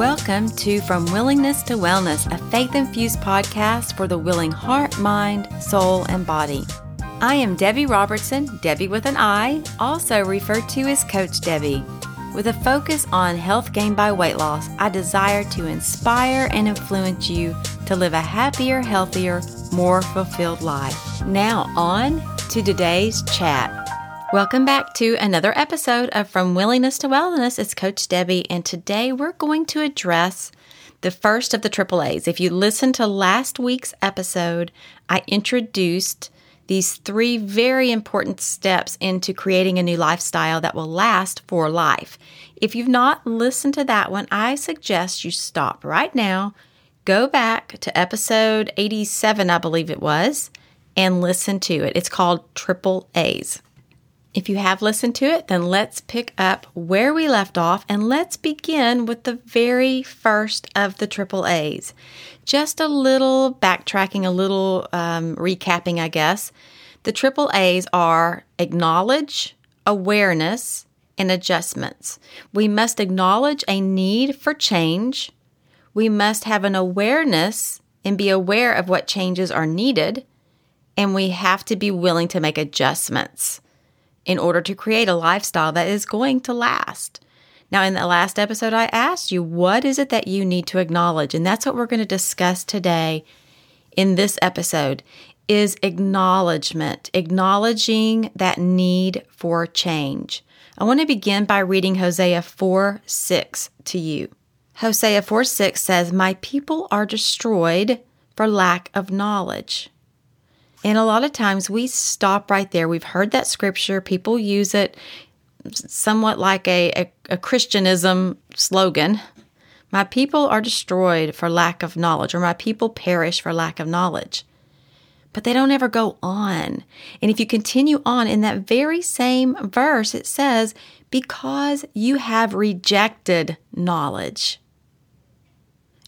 Welcome to From Willingness to Wellness, a faith infused podcast for the willing heart, mind, soul, and body. I am Debbie Robertson, Debbie with an I, also referred to as Coach Debbie. With a focus on health gained by weight loss, I desire to inspire and influence you to live a happier, healthier, more fulfilled life. Now, on to today's chat. Welcome back to another episode of From Willingness to Wellness. It's Coach Debbie, and today we're going to address the first of the triple A's. If you listened to last week's episode, I introduced these three very important steps into creating a new lifestyle that will last for life. If you've not listened to that one, I suggest you stop right now, go back to episode 87, I believe it was, and listen to it. It's called Triple A's. If you have listened to it, then let's pick up where we left off and let's begin with the very first of the triple A's. Just a little backtracking, a little um, recapping, I guess. The triple A's are acknowledge, awareness, and adjustments. We must acknowledge a need for change. We must have an awareness and be aware of what changes are needed. And we have to be willing to make adjustments in order to create a lifestyle that is going to last. Now, in the last episode, I asked you, what is it that you need to acknowledge? And that's what we're going to discuss today in this episode is acknowledgement, acknowledging that need for change. I want to begin by reading Hosea 4 6 to you. Hosea 4 6 says, My people are destroyed for lack of knowledge. And a lot of times we stop right there. We've heard that scripture, people use it somewhat like a, a, a Christianism slogan. My people are destroyed for lack of knowledge, or my people perish for lack of knowledge. But they don't ever go on. And if you continue on in that very same verse, it says, Because you have rejected knowledge.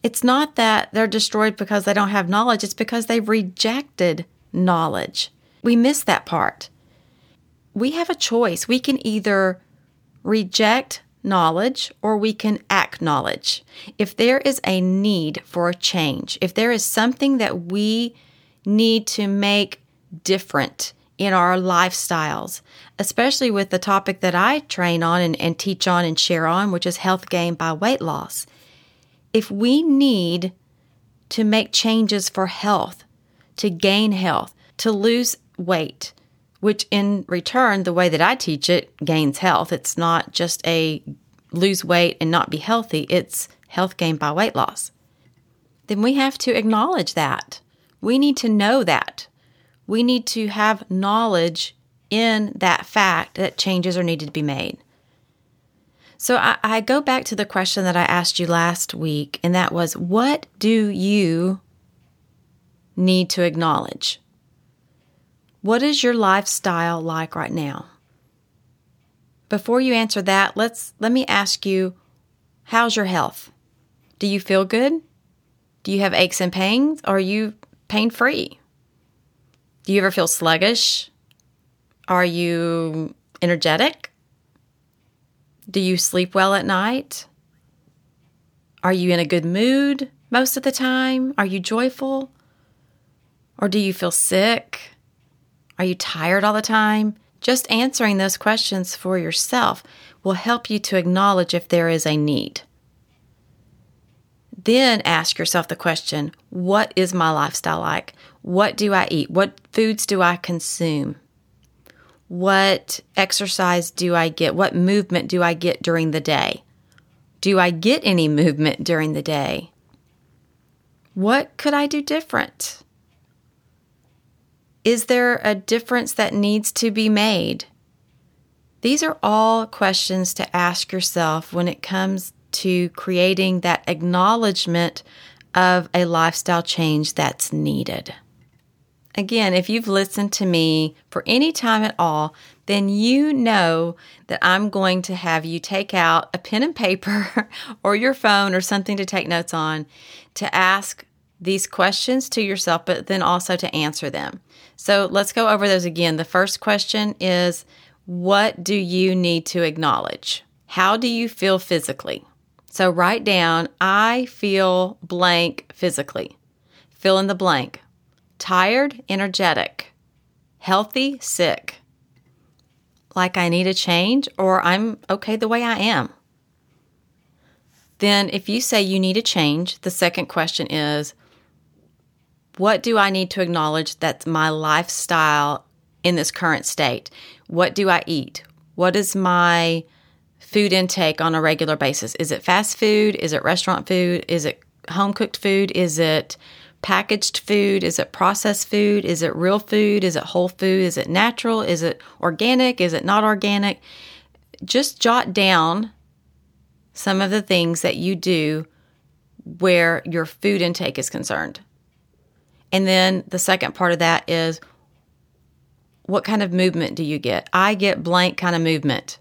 It's not that they're destroyed because they don't have knowledge, it's because they've rejected knowledge. We miss that part. We have a choice. We can either reject knowledge or we can acknowledge. If there is a need for a change, if there is something that we need to make different in our lifestyles, especially with the topic that I train on and, and teach on and share on, which is health gain by weight loss. If we need to make changes for health, to gain health, to lose weight, which in return, the way that I teach it gains health. It's not just a lose weight and not be healthy, it's health gain by weight loss. Then we have to acknowledge that. We need to know that. We need to have knowledge in that fact that changes are needed to be made. So I, I, go back to the question that I asked you last week, and that was what do you need to acknowledge? What is your lifestyle like right now? Before you answer that, let's let me ask you, how's your health? Do you feel good? Do you have aches and pains? Are you pain-free? Do you ever feel sluggish? Are you energetic? Do you sleep well at night? Are you in a good mood most of the time? Are you joyful? Or do you feel sick? Are you tired all the time? Just answering those questions for yourself will help you to acknowledge if there is a need. Then ask yourself the question what is my lifestyle like? What do I eat? What foods do I consume? What exercise do I get? What movement do I get during the day? Do I get any movement during the day? What could I do different? Is there a difference that needs to be made? These are all questions to ask yourself when it comes to creating that acknowledgement of a lifestyle change that's needed. Again, if you've listened to me for any time at all, then you know that I'm going to have you take out a pen and paper or your phone or something to take notes on to ask these questions to yourself, but then also to answer them. So let's go over those again. The first question is What do you need to acknowledge? How do you feel physically? So write down, I feel blank physically. Fill in the blank. Tired, energetic. Healthy, sick. Like I need a change or I'm okay the way I am. Then, if you say you need a change, the second question is what do I need to acknowledge that's my lifestyle in this current state? What do I eat? What is my food intake on a regular basis? Is it fast food? Is it restaurant food? Is it home cooked food? Is it packaged food? Is it processed food? Is it real food? Is it whole food? Is it natural? Is it organic? Is it not organic? Just jot down some of the things that you do where your food intake is concerned. And then the second part of that is what kind of movement do you get? I get blank kind of movement.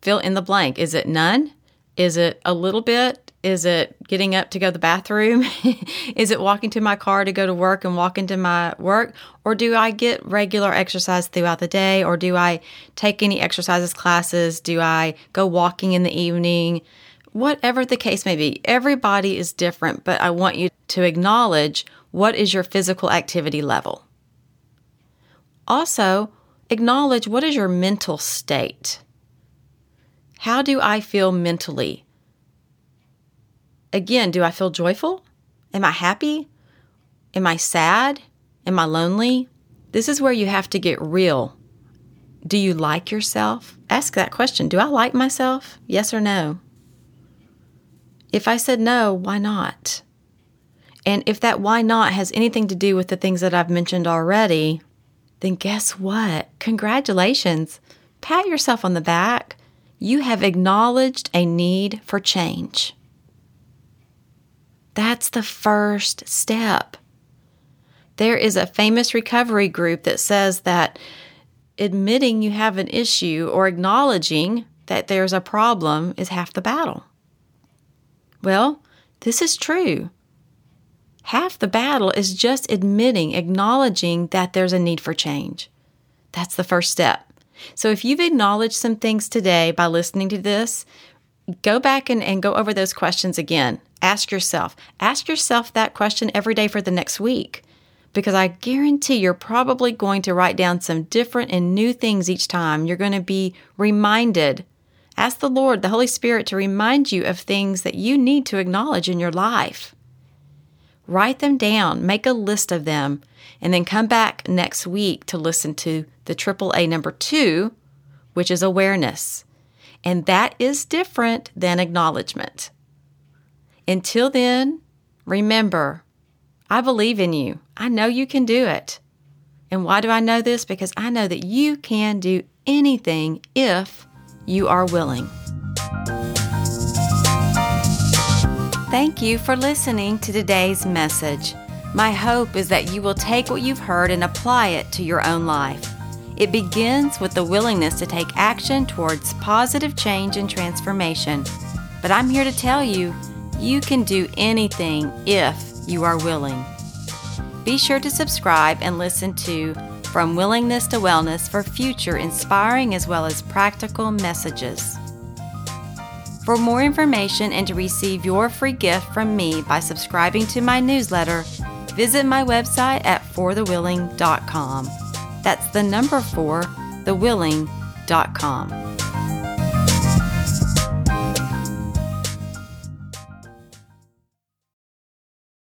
Fill in the blank. Is it none? Is it a little bit? Is it getting up to go to the bathroom? is it walking to my car to go to work and walk into my work? Or do I get regular exercise throughout the day? Or do I take any exercises classes? Do I go walking in the evening? Whatever the case may be, everybody is different, but I want you to acknowledge what is your physical activity level. Also, acknowledge what is your mental state. How do I feel mentally? Again, do I feel joyful? Am I happy? Am I sad? Am I lonely? This is where you have to get real. Do you like yourself? Ask that question Do I like myself? Yes or no? If I said no, why not? And if that why not has anything to do with the things that I've mentioned already, then guess what? Congratulations. Pat yourself on the back. You have acknowledged a need for change. That's the first step. There is a famous recovery group that says that admitting you have an issue or acknowledging that there's a problem is half the battle. Well, this is true. Half the battle is just admitting, acknowledging that there's a need for change. That's the first step. So if you've acknowledged some things today by listening to this, go back and, and go over those questions again. Ask yourself. Ask yourself that question every day for the next week because I guarantee you're probably going to write down some different and new things each time. You're going to be reminded. Ask the Lord, the Holy Spirit, to remind you of things that you need to acknowledge in your life. Write them down, make a list of them, and then come back next week to listen to the AAA number two, which is awareness. And that is different than acknowledgement. Until then, remember, I believe in you. I know you can do it. And why do I know this? Because I know that you can do anything if you are willing. Thank you for listening to today's message. My hope is that you will take what you've heard and apply it to your own life. It begins with the willingness to take action towards positive change and transformation. But I'm here to tell you, you can do anything if you are willing. Be sure to subscribe and listen to From Willingness to Wellness for future inspiring as well as practical messages. For more information and to receive your free gift from me by subscribing to my newsletter, visit my website at 4thewilling.com. That's the number four, thewilling.com.